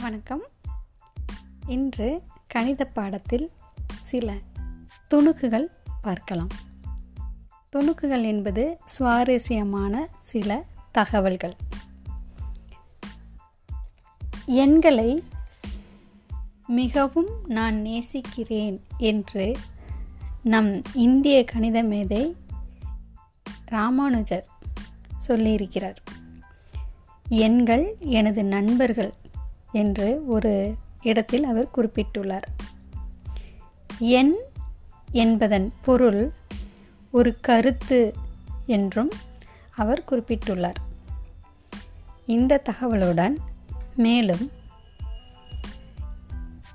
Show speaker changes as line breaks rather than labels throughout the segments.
வணக்கம். இன்று கணித பாடத்தில் சில துணுக்குகள் பார்க்கலாம். துணுக்குகள் என்பது சுவாரஸ்யமான சில தகவல்கள். எண்களை மிகவும் நான் நேசிக்கிறேன் என்று நம் இந்திய கணித மேதை ராமானுஜர் சொல்லியிருக்கிறார். எண்கள் எனது நண்பர்கள் என்று ஒரு இடத்தில் அவர் குறிப்பிட்டுள்ளார். எண் என்பதன் பொருள் ஒரு கருத்து என்றும் அவர் குறிப்பிட்டுள்ளார். இந்த தகவலுடன் மேலும்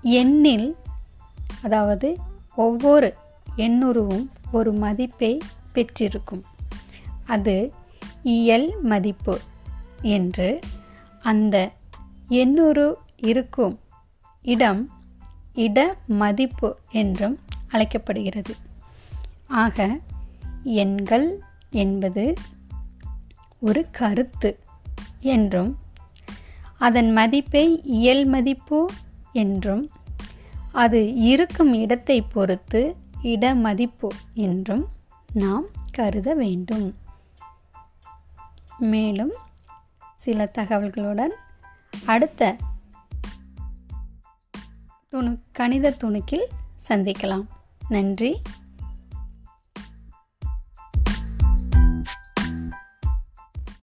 எண்ணில் அதாவது ஒவ்வொரு எண்ணுருவும் ஒரு மதிப்பை பெற்றிருக்கும். அது இயல் மதிப்பு என்று அந்த எண்ணூறு இருக்கும் இடம் இட மதிப்பு என்றும் அழைக்கப்படுகிறது. ஆக எண்கள் என்பது ஒரு கருத்து என்றும் அதன் மதிப்பை இயல் மதிப்பு என்றும் அது இருக்கும் இடத்தை பொறுத்து இட மதிப்பு என்றும் நாம் கருத வேண்டும். மேலும் சில தகவல்களுடன் அடுத்த துணு கணித துணுக்கில் சந்திக்கலாம். நன்றி.